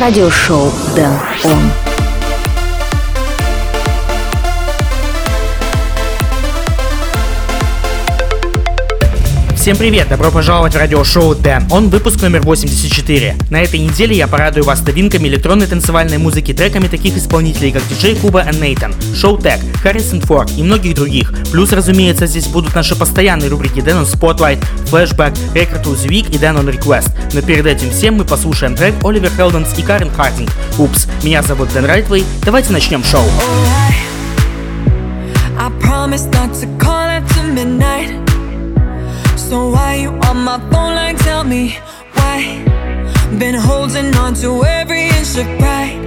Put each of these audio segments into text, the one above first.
радиошоу «Дэн Он». Всем привет, добро пожаловать в радиошоу Дэн, он выпуск номер 84. На этой неделе я порадую вас новинками электронной танцевальной музыки, треками таких исполнителей, как диджей Куба и Нейтан, Шоу Тек, Харрисон Форд и многих других. Плюс, разумеется, здесь будут наши постоянные рубрики Дэн on Spotlight, Flashback, Record of Week и Дэн on Request. Но перед этим всем мы послушаем трек Оливер Хелденс и Карен Хардинг. Упс, меня зовут Дэн Райтвей, давайте начнем шоу. I promise my phone like tell me why. Been holding on to every inch of pride.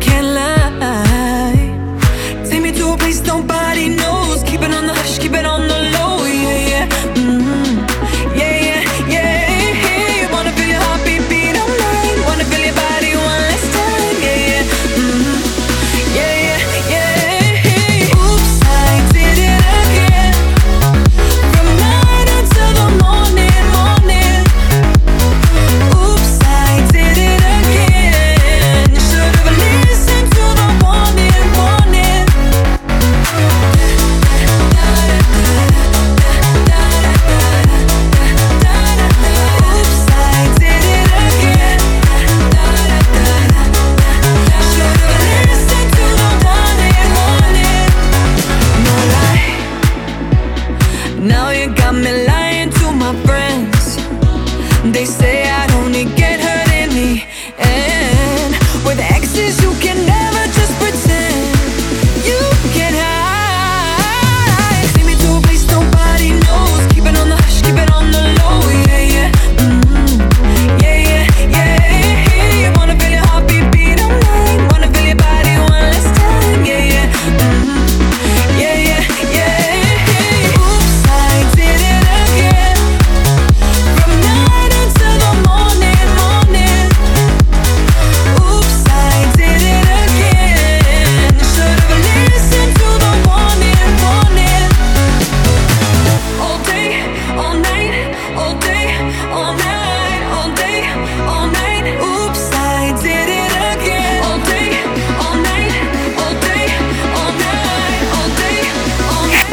Can't lie. Take me to a place nobody knows. Keep it on the hush, keep it on the low.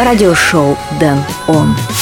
радиошоу «Дэн Он».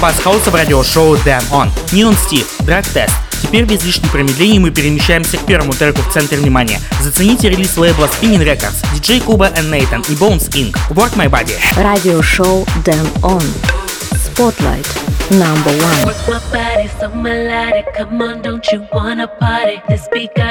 Бас-хауса в радиошоу Den On. Neon Steve, Drag Test. Теперь без лишних промедлений мы перемещаемся к первому треку в центр внимания. Зацените релиз лейбла Spinnin' Records, DJ Kuba и Neitan и Bounce Inc. Work My Body. Радиошоу Den On. Spotlight number one. Work my body, so melodic. Come on, don't you wanna party? This beat got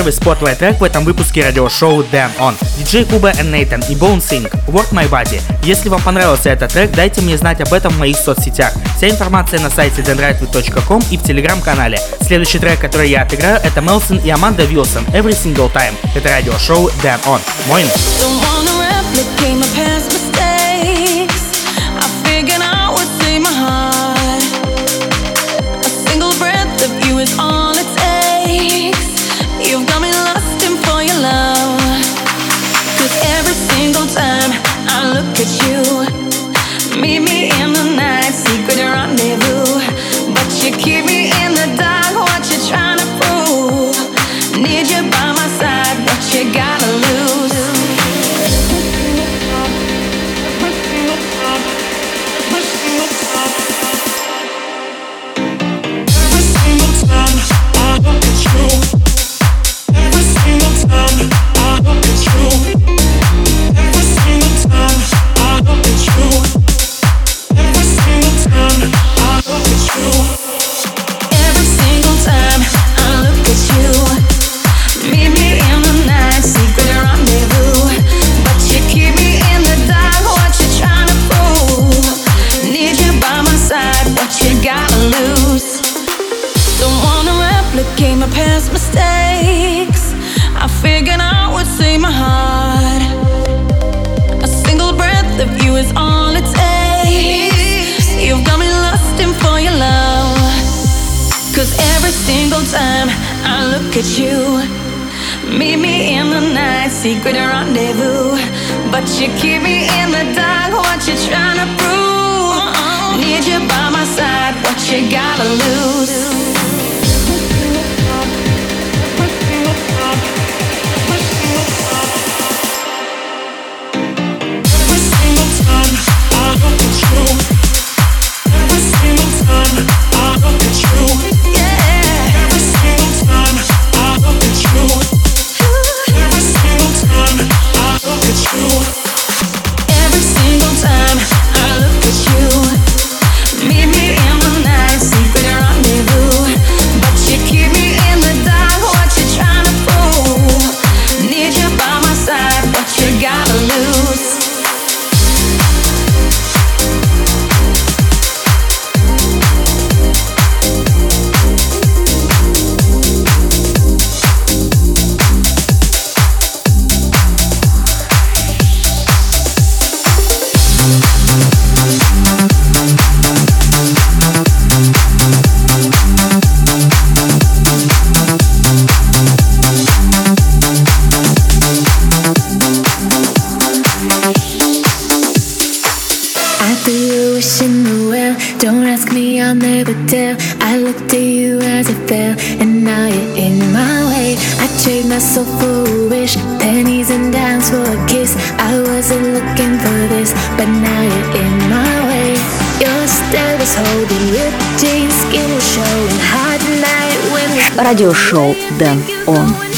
первый spotlight трек в этом выпуске радиошоу Damn On. Диджей Куба и Нейтан и Bone Sync Work My Body. Если вам понравился этот трек, дайте мне знать об этом в моих соцсетях. Вся информация на сайте denrightway.com и в телеграм-канале. Следующий трек, который я отыграю, это Мелсон и Amanda Wilson Every Single Time. Это радиошоу Damn On. Мой. forgave my past mistakes. I figured I would save my heart. A single breath of you is all it takes. You've got me lusting for your love. Cause every single time I look at you, meet me in the night, secret rendezvous. But you keep me in the dark, what you trying to prove? Need you by my side, what you gotta lose? Oh. радиошоу Дэн Он.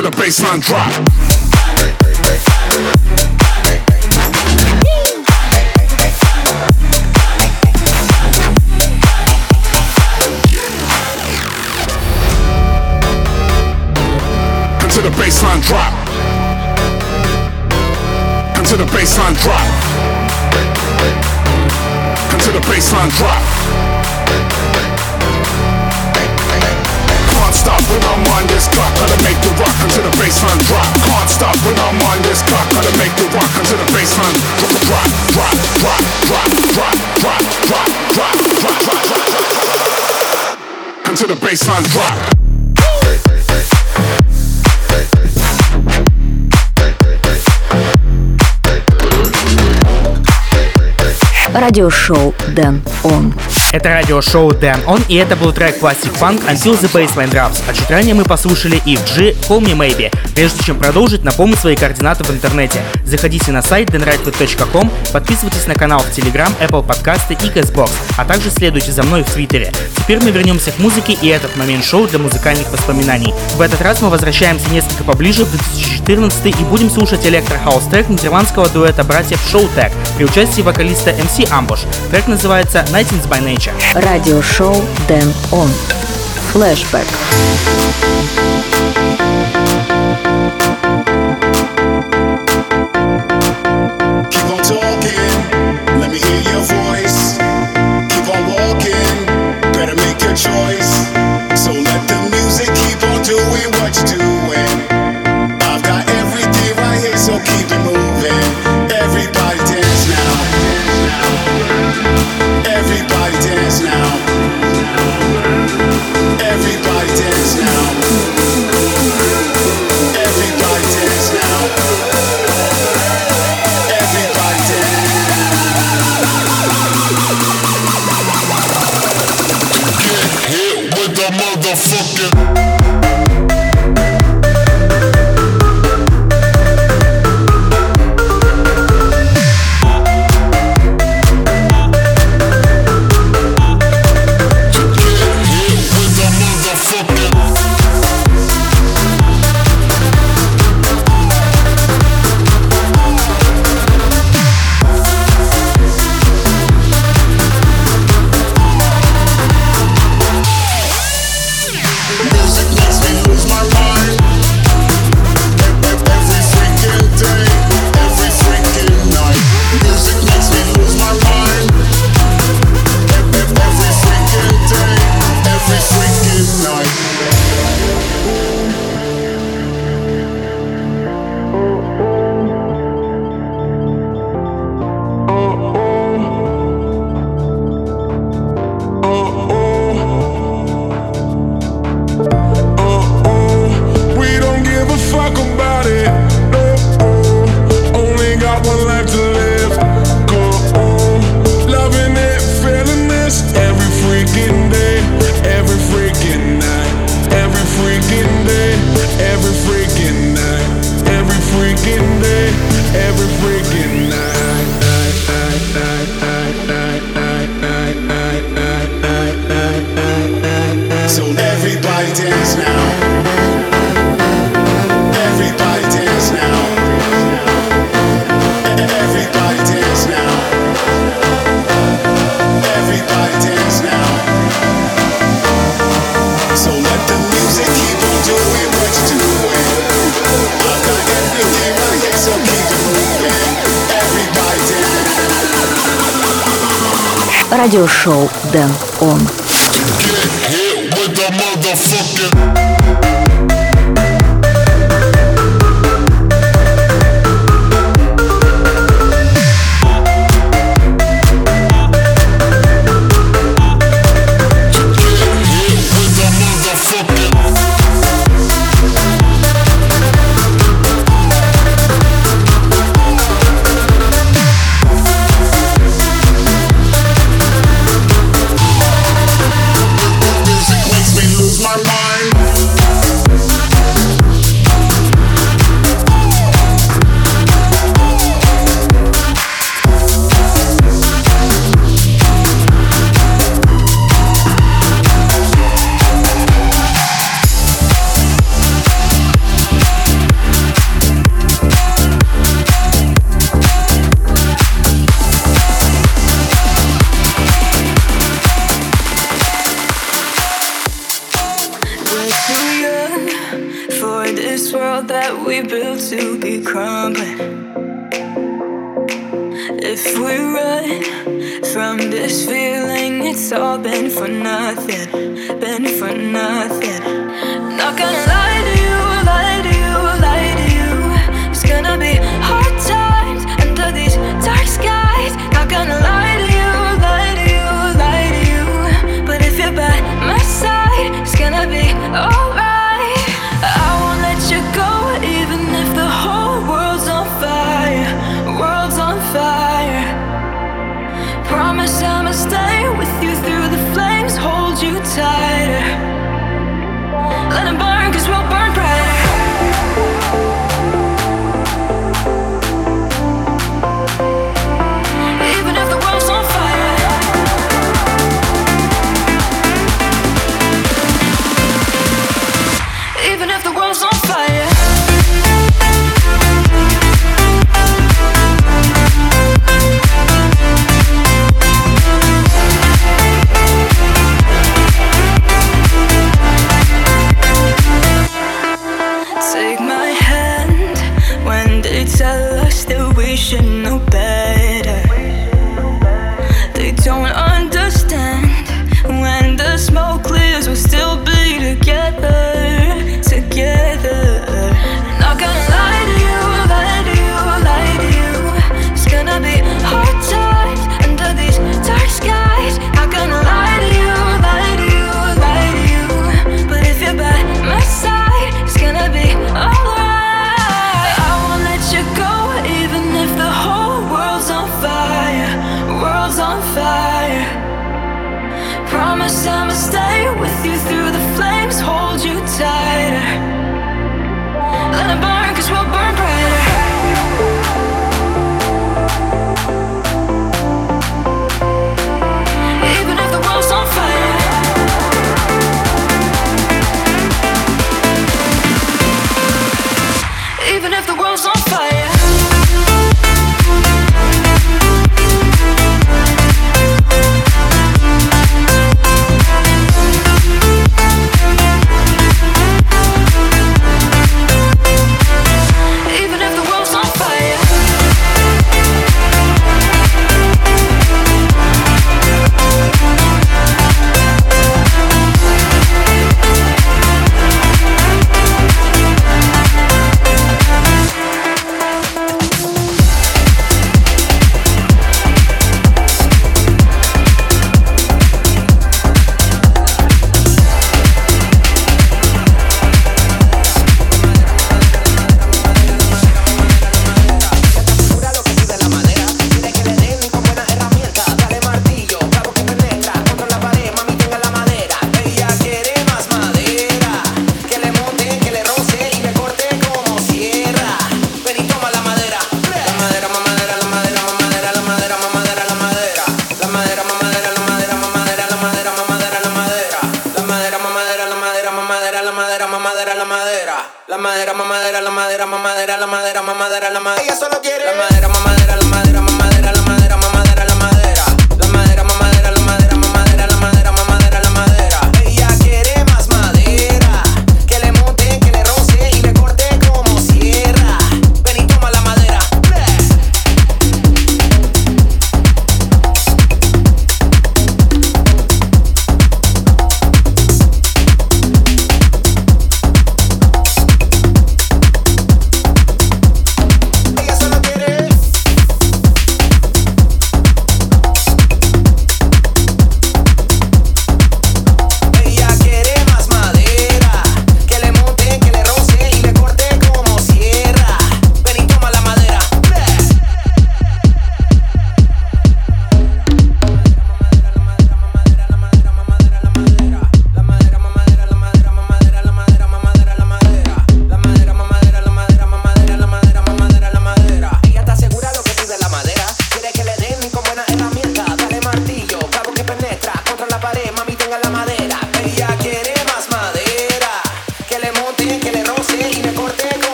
Until the baseline drop. Until the baseline drop. Until the baseline drop. Until the baseline drop. stop when I'm on this clock, gotta make the rock until the baseline drop. Can't stop when I'm on this clock, gotta make the rock until the baseline drop, drop, drop, drop, drop, drop, drop, drop, drop, drop, drop, drop, until the baseline drop. Радиошоу Дэн Он. Это радиошоу Den On, и это был трек Plastik Funk Until the Bassline Drops, а чуть ранее мы послушали If G Call Me Maybe. Прежде чем продолжить, напомню свои координаты в интернете. Заходите на сайт denrightway.com, подписывайтесь на канал в Telegram, Apple подкасты и CastBox, а также следуйте за мной в Твиттере. Теперь мы вернемся к музыке и этот момент шоу для музыкальных воспоминаний. В этот раз мы возвращаемся несколько поближе в 2014 и будем слушать электро-хаус трек нидерландского дуэта братьев Showtech при участии вокалиста MC Ambush. Трек называется Nightings by Nature. Радиошоу Дэн Он. Флэшбэк. Keep night, night. So everybody dance now. Everybody dance now. Everybody dance now. Everybody dance now. So let the music keep on doing what you're doing. I got everything right here, so keep it moving. Everybody dance. Радиошоу Дэн Он.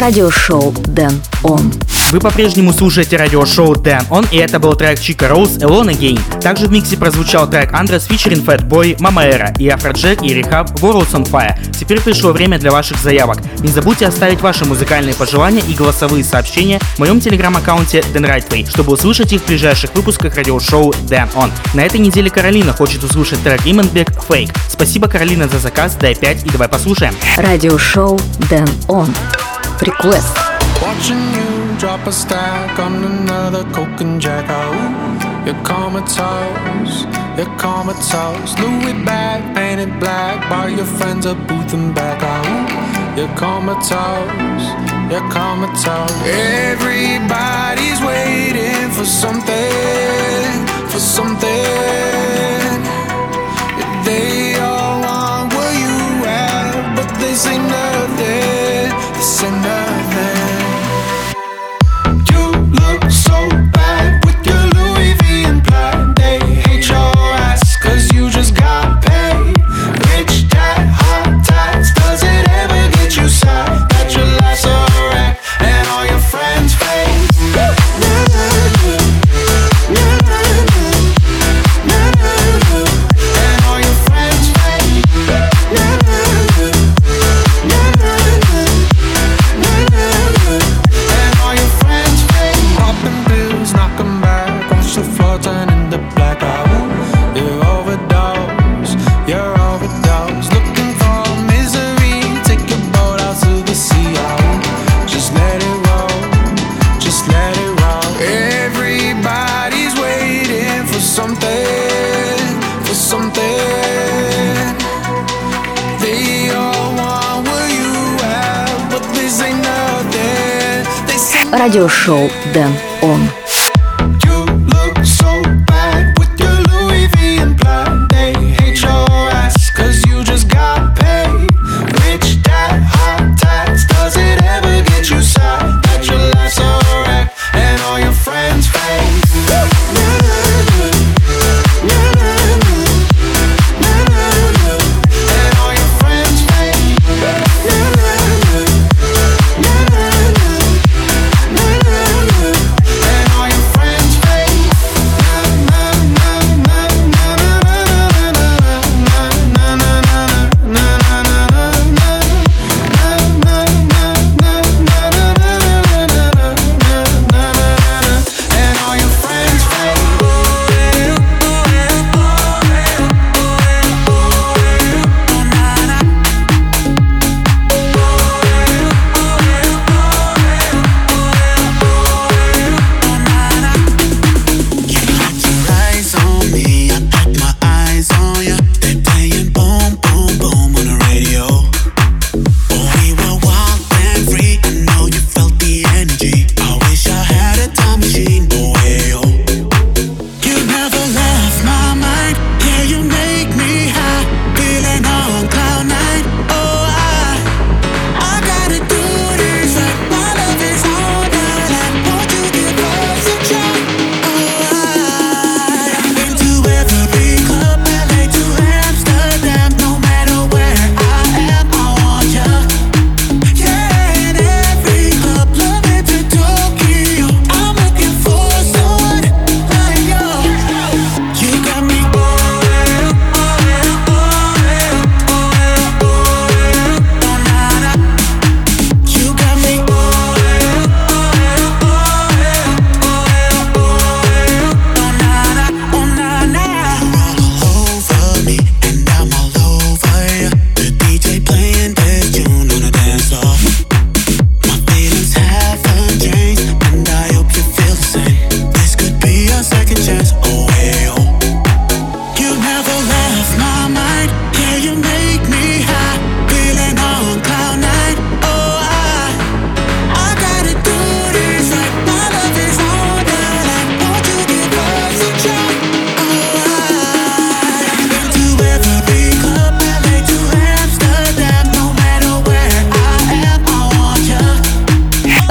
радиошоу Дэн Он. Вы по-прежнему слушаете радиошоу Дэн Он, и это был трек Чика Роуз Alone Гейн. Также в миксе прозвучал трек Андрес фичерин Бой Мама Эра и Афроджек и Рехаб Worlds on Fire. Теперь пришло время для ваших заявок. Не забудьте оставить ваши музыкальные пожелания и голосовые сообщения в моем телеграм-аккаунте Дэн Райтвей, чтобы услышать их в ближайших выпусках радиошоу Дэн Он. На этой неделе Каролина хочет услышать трек Именбек Фейк. Спасибо, Каролина, за заказ. Дай 5 и давай послушаем. Радиошоу Дэн Он. Request. Watching you drop a stack on another Coke and Jack. out. Your comatose, your comatose. Louis bag painted black by your friends at Booth and Back. out. Your comatose, your comatose. Everybody's waiting for something, for something and I радиошоу «Дэн Он».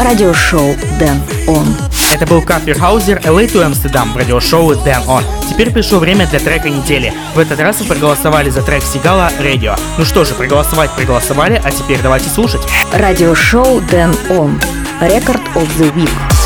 радиошоу Дэн Он. Это был Кафир Хаузер LA а» to Amsterdam радиошоу Дэн Он. Теперь пришло время для трека недели. В этот раз вы проголосовали за трек Сигала «Радио». Ну что же, проголосовать проголосовали, а теперь давайте слушать. Радиошоу Дэн Он. Рекорд of the Week.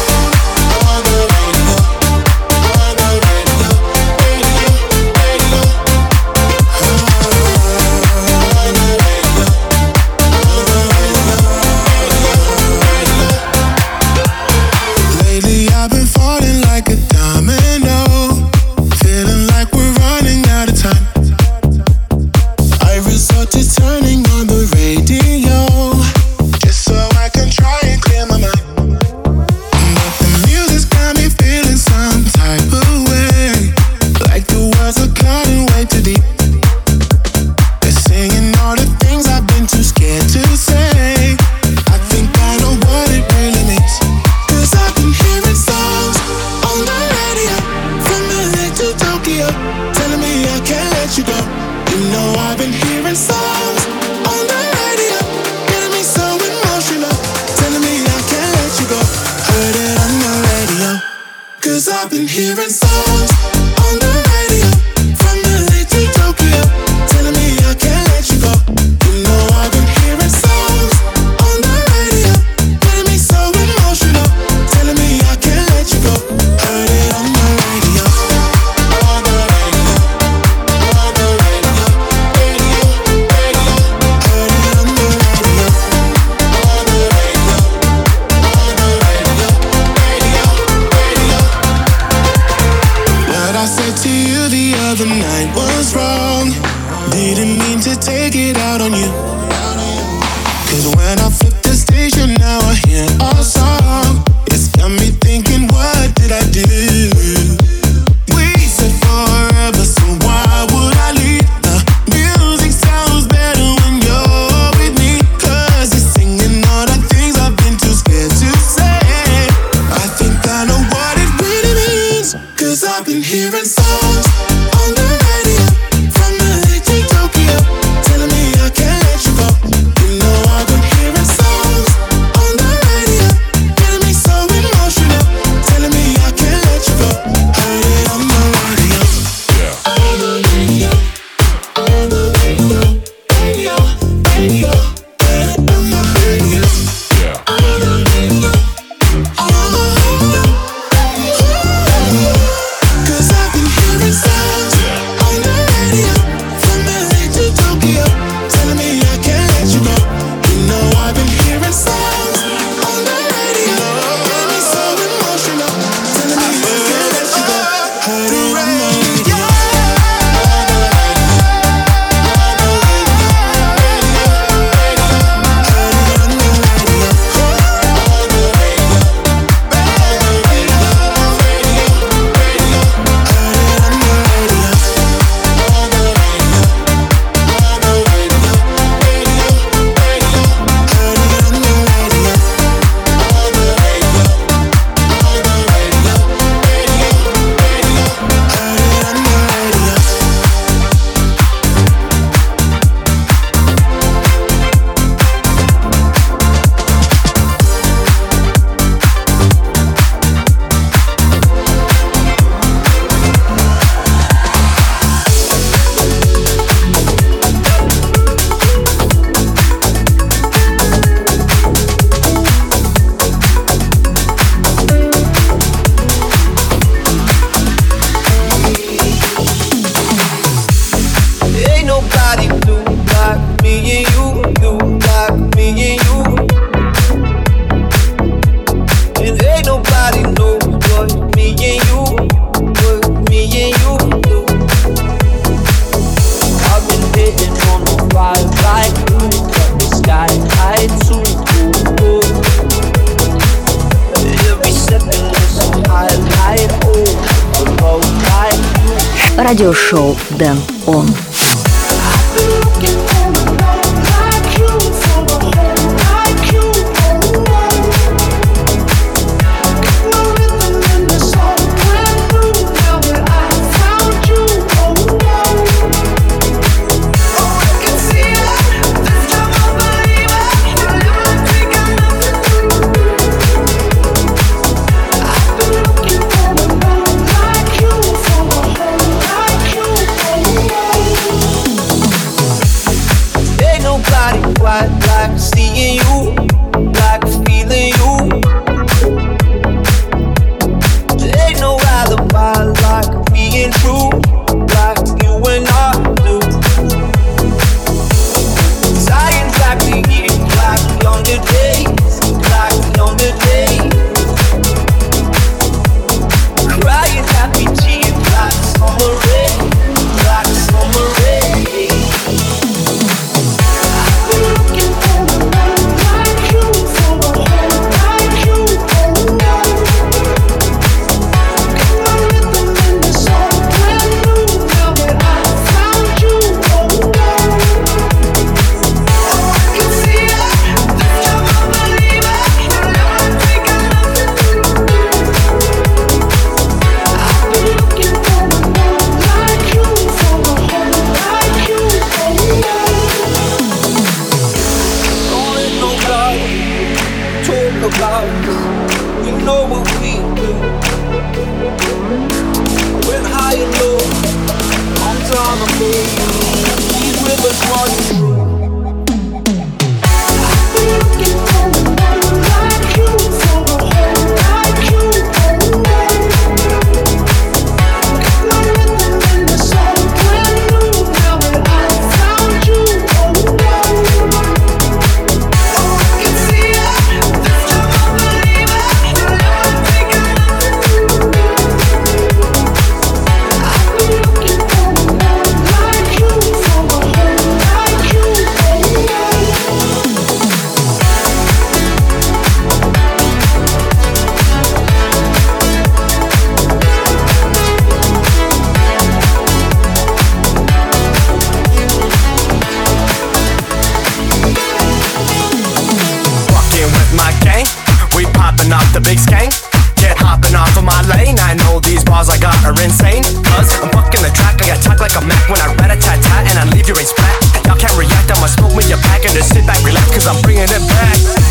I got are insane. Cause I'm fucking the track, I got talk like a Mac when I rat a tat tat and I leave your brain splat. Y'all can't react, I'ma smoke me a pack and just sit back, relax, cause I'm bringing it back.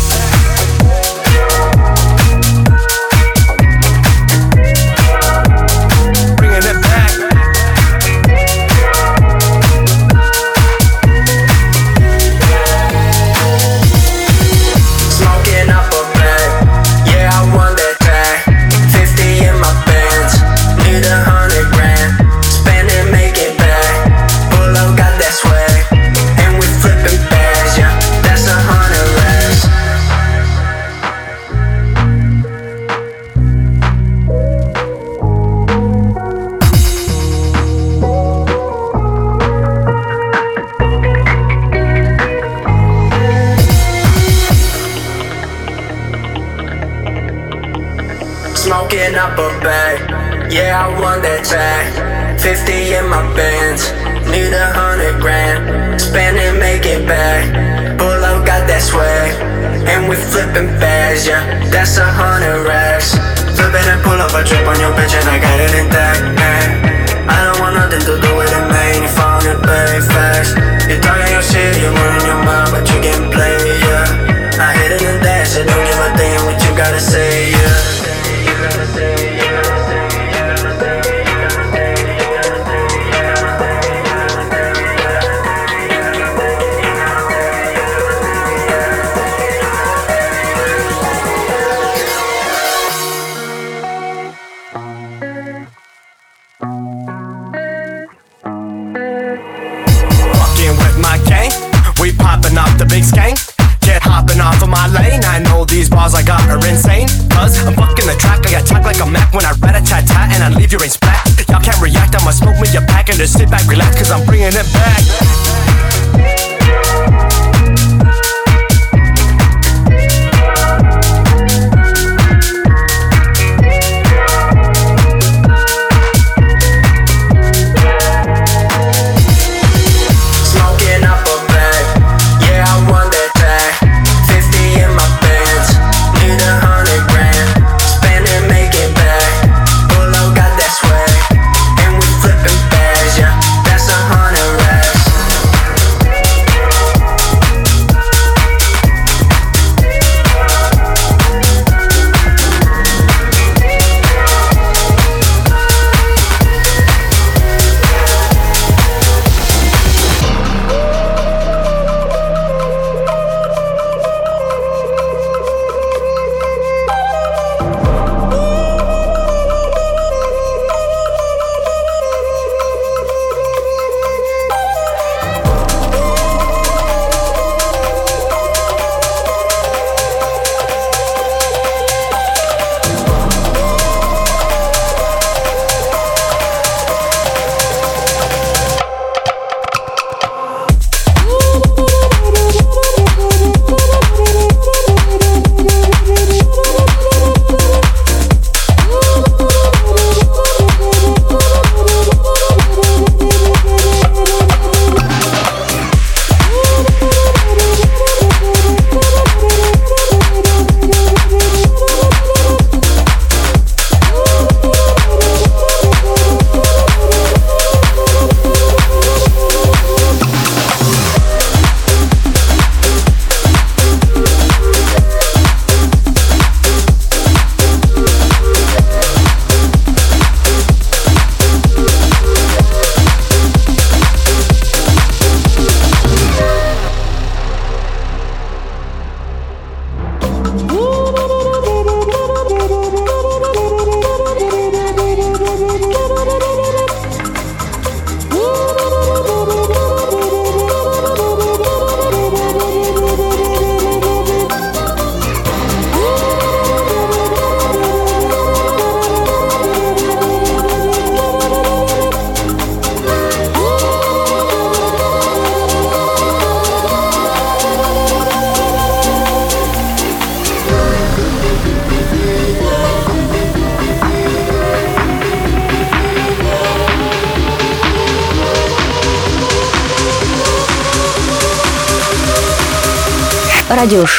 Yeah I won that tag. Fifty in my bands, need a hundred grand. Spend it, make it back. Pull up, got that swag, and we flipping bags, yeah. That's a hundred racks. Flip it and pull up a trip on your bitch and I got it intact. eh. I don't want nothing to do with it, man. You found it very fast. You talking your shit, you running your mouth, but you getting played, yeah. I hit it and dash it, don't give a damn what you gotta say, yeah. Fucking popping off the big skank. Get hopping off of my lane. I know these bars I got are insane. Cause I'm fucking the track, I got talk like a Mac when I rat a tat tat and I leave your brain splat. Y'all can't react, I'ma smoke me a pack and just sit back, relax, cause I'm bringing it back.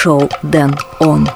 Радиошоу Дэн Он.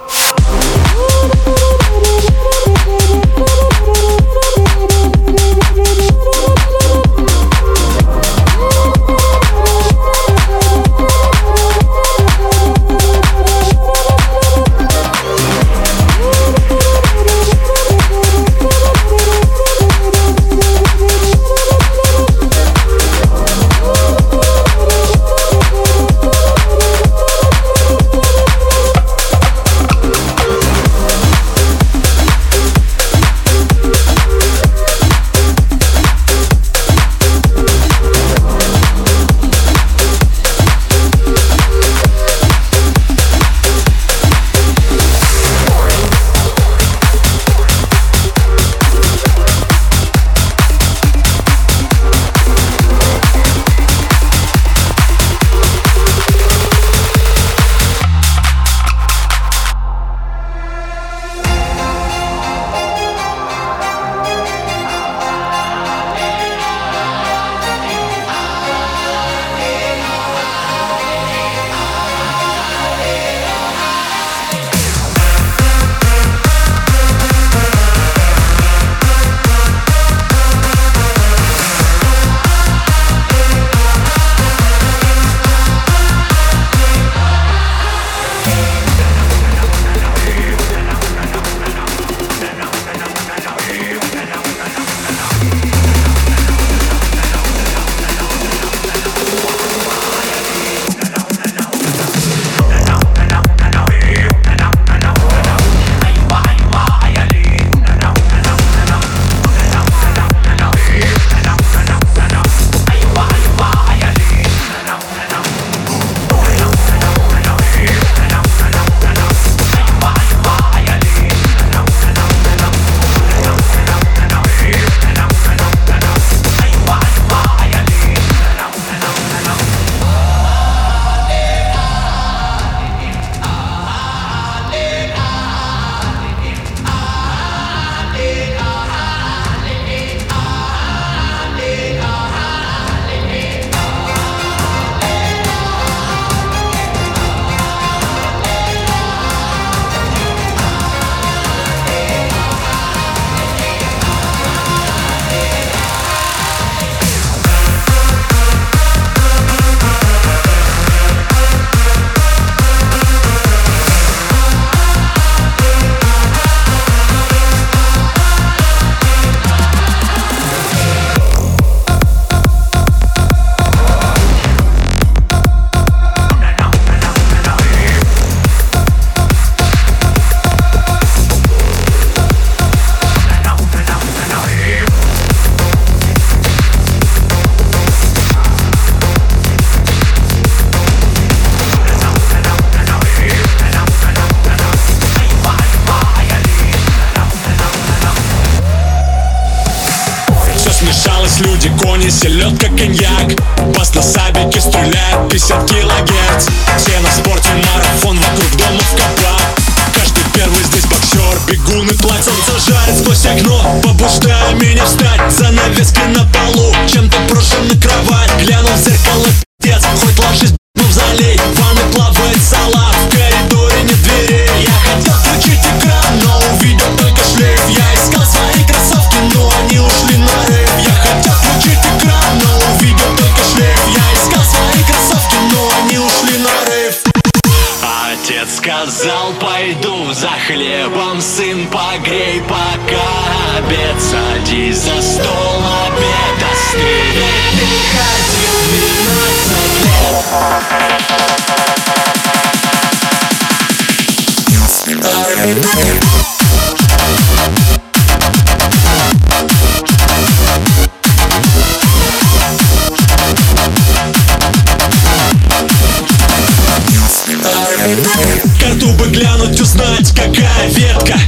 Карту бы глянуть, узнать, какая ветка.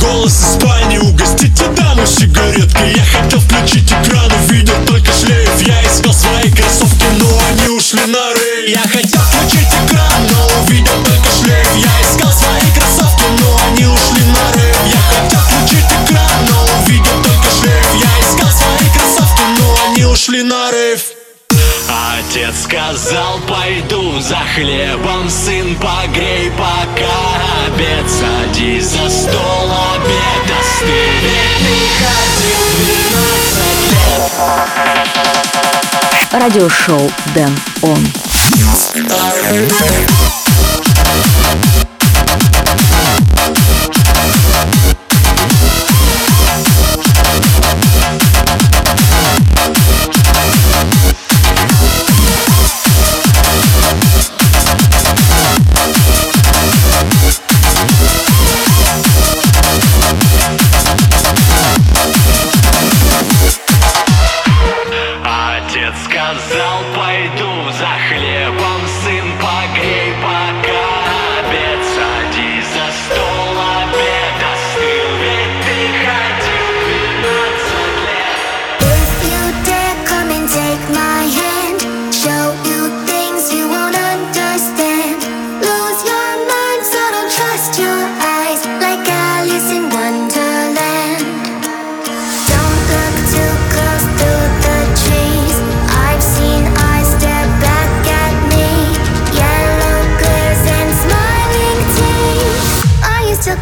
Голос из спальни, угостите даму сигареткой Я хотел включить экран, увидел только шлейф. Я искал свои кроссовки, но они ушли на рейв Я хотел включить экран, но увидел только шлейф. Я искал свои кроссовки, но они ушли на рейв Я хотел включить экран, но увидел только шлейф. Я искал свои кроссовки, но они ушли на рейв Отец сказал, пойду за хлебом, сын, погрей пока обед Садись за стол, обед остынет Ты ходил 12 лет Радиошоу Дэн Он.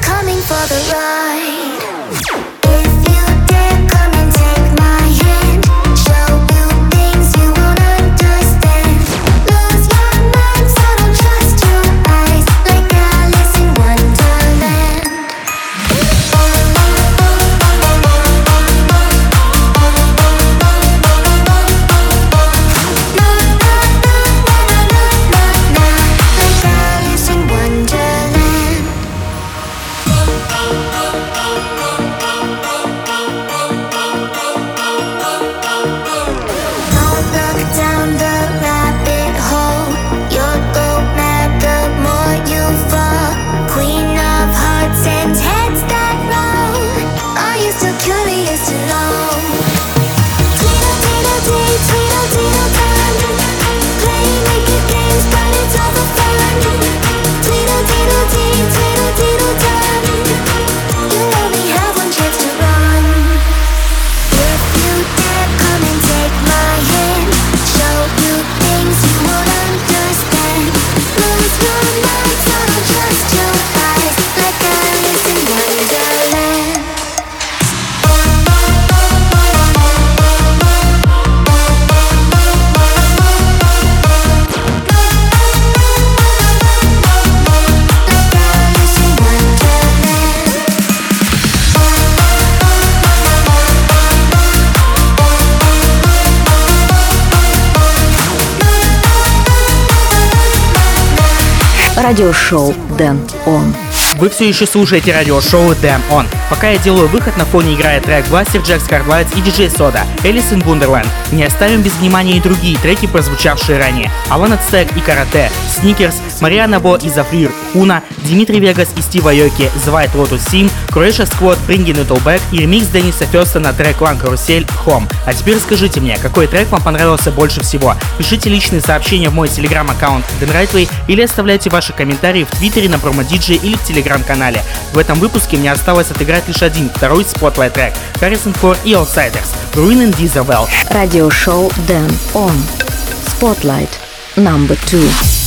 Coming for the ride? Радиошоу Дэн Он. Вы все еще слушаете радиошоу Damn On. Пока я делаю выход, на фоне играет трек Blaster Jack Scarlights и DJ Soda, Alice in Wonderland. Не оставим без внимания и другие треки, прозвучавшие ранее. Алан Ацтек и Карате, Сникерс, Мариана Бо и Зафрир, Хуна, Дмитрий Вегас и Стив Айоки, The White Lotus Sim, Croatia Squad, Bring It All Back и ремикс Денниса Ферста на трек Лан Карусель Home. А теперь скажите мне, какой трек вам понравился больше всего? Пишите личные сообщения в мой телеграм-аккаунт Дэн Райтвей или оставляйте ваши комментарии в твиттере на промодиджи или в телеграм-канале. В этом выпуске мне осталось отыграть лишь один, второй spotlight трек Harris & Ford и Outsiders Ruin and Diesel Радиошоу Den On. Spotlight Number Two.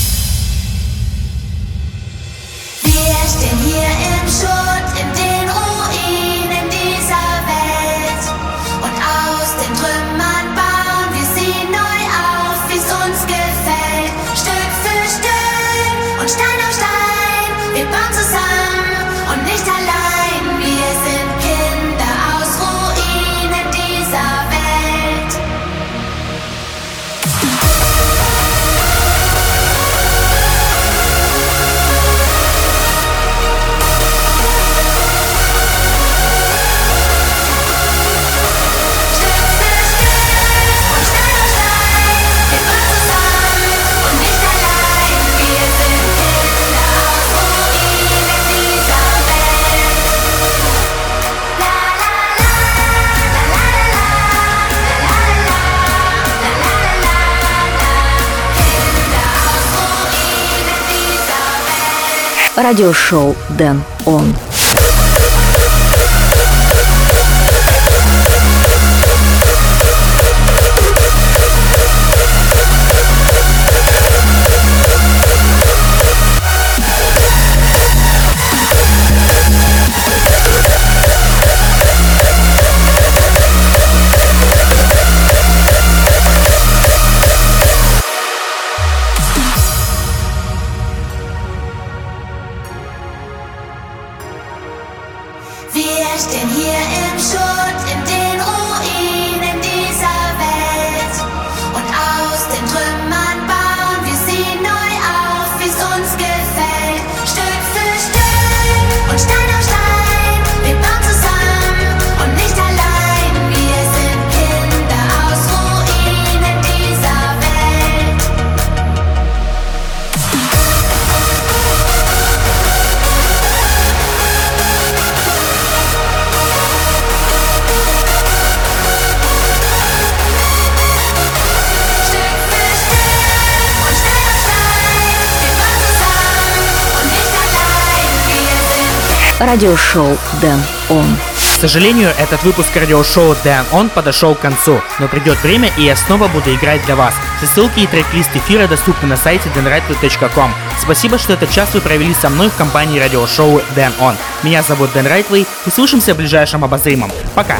Радиошоу Дэн Он. Радиошоу Дэн Он. К сожалению, этот выпуск радиошоу Dan On подошел к концу, но придет время и я снова буду играть для вас. Все ссылки и трек-лист эфира доступны на сайте denrightway.com. Спасибо, что этот час вы провели со мной в компании радиошоу Dan On. Меня зовут Дэн Райтвей, услышимся в ближайшем обозримом. Пока!